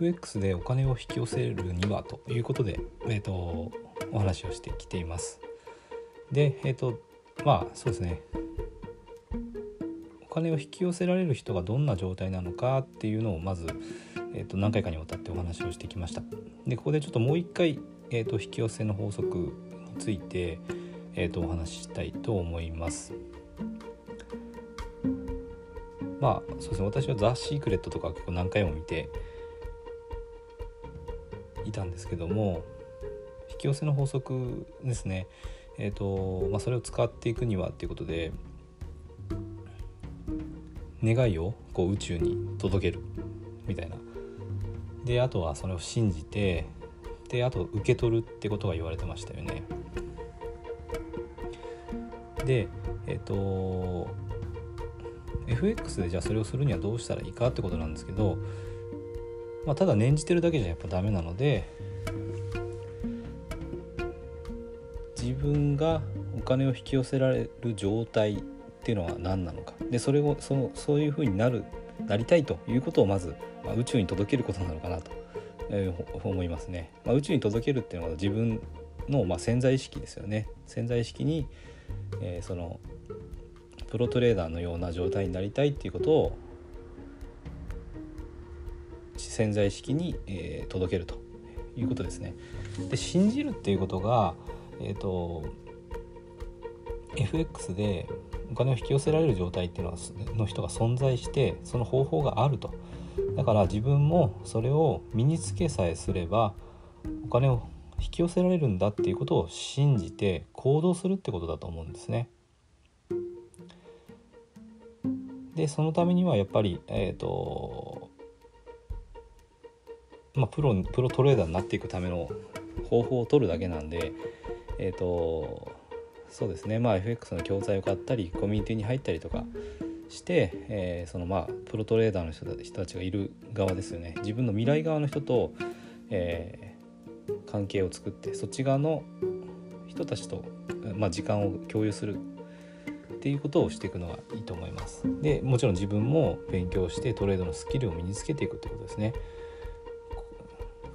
FX でお金を引き寄せるにはということで、えーと、お話をしてきています。で、えっ、ー、とまあそうですねお金を引き寄せられる人がどんな状態なのかっていうのをまず、えー、と何回かにわたってお話をしてきました。でここでちょっともう一回、えー、と引き寄せの法則について、えー、とお話ししたいと思います。まあそうですね私は「ザ・シークレット」とか結構何回も見ていたんですけども引き寄せの法則ですね。えっ、ー、と、まあ、それを使っていくにはっていうことで願いをこう宇宙に届けるみたいな。であとはそれを信じてであと受け取るってことが言われてましたよね。でえっ、ー、と FX でじゃあそれをするにはどうしたらいいかってことなんですけどまあ、ただ念じてるだけじゃやっぱダメなので自分がお金を引き寄せられる状態っていうのは何なのか。でそれをそのそういうふうになるなりたいということをまず、まあ、宇宙に届けることなのかなと、えー、思いますね、まあ、宇宙に届けるっていうのは自分の、まあ、潜在意識ですよね。潜在意識に、えー、そのプロトレーダーのような状態になりたいっていうことを潜在意識に、えー、届けるということですね。で信じるっていうことが、えーと、FX でお金を引き寄せられる状態っていうのはの人が存在してその方法があるとだから自分もそれを身につけさえすればお金を引き寄せられるんだっていうことを信じて行動するってことだと思うんですね。でそのためにはやっぱり、えーとまあ、プロプロトレーダーになっていくための方法を取るだけなんでえっ、ー、とそうですねまあ FX の教材を買ったりコミュニティに入ったりとかして、えー、そのまあプロトレーダーの人たちがいる側ですよね自分の未来側の人と、えー、関係を作ってそっち側の人たちと、まあ、時間を共有するっていうことをしていくのがいいと思います。でもちろん自分も勉強してトレードのスキルを身につけていくってことですね。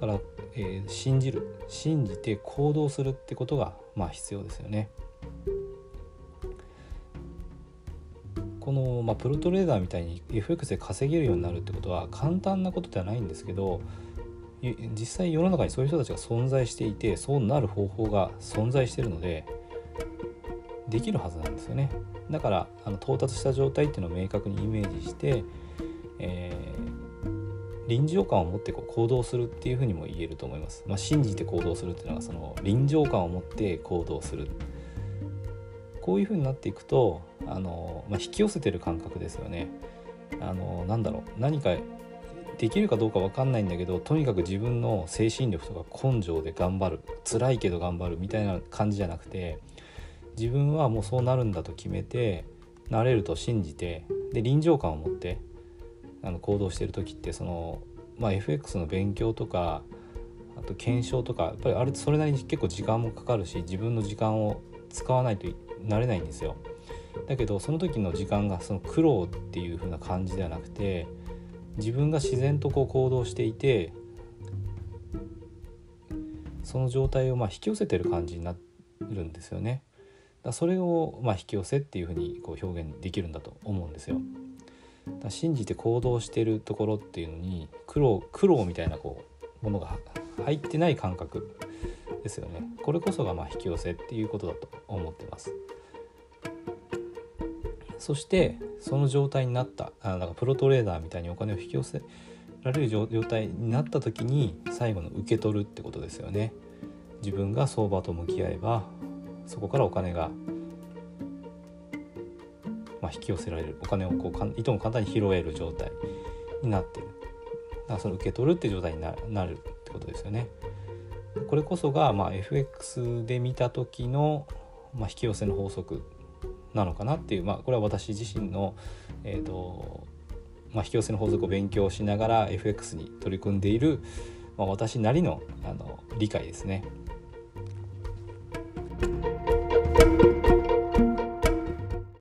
だから、えー、信じる信じて行動するってことがまあ必要ですよね。この、まあ、プロトレーダーみたいに FX で稼げるようになるってことは簡単なことではないんですけど実際世の中にそういう人たちが存在していてそうなる方法が存在しているのでできるはずなんですよねだからあの到達した状態っていうのを明確にイメージして、え臨場感を持ってこう行動するっていうふうにも言えると思います。まあ、信じて行動するっていうのはその臨場感を持って行動するこういうふうになっていくとあの、まあ、引き寄せてる感覚ですよね。あのなんだろう何かできるかどうか分かんないんだけどとにかく自分の精神力とか根性で頑張る辛いけど頑張るみたいな感じじゃなくて自分はもうそうなるんだと決めてなれると信じてで臨場感を持ってあの行動してる時ってその、まあ、FX の勉強とかあと検証とかやっぱりあれそれなりに結構時間もかかるし自分の時間を使わないとなれないんですよ。だけどその時の時間がその苦労っていう風な感じではなくて自分が自然とこう行動していてその状態をまあ引き寄せてる感じになるんですよね。だそれをまあ引き寄せっていうふうにこう表現できるんだと思うんですよ。信じて行動してるところっていうのに苦労苦労みたいなこうものが入ってない感覚ですよね。これこそがまあ引き寄せっていうことだと思ってます。そしてその状態になったあなんかプロトレーダーみたいにお金を引き寄せられる状態になった時に最後の受け取るってことですよね。自分が相場と向き合えばそこからお金がまあ、引き寄せられるお金をこうかいとも簡単に拾える状態になってるだからその受け取るって状態になるってことですよね。これこそが、まあ、FX で見た時の、まあ、引き寄せの法則なのかなっていう、まあ、これは私自身の、えーとまあ、引き寄せの法則を勉強しながら FX に取り組んでいる、まあ、私なりのあの理解ですね。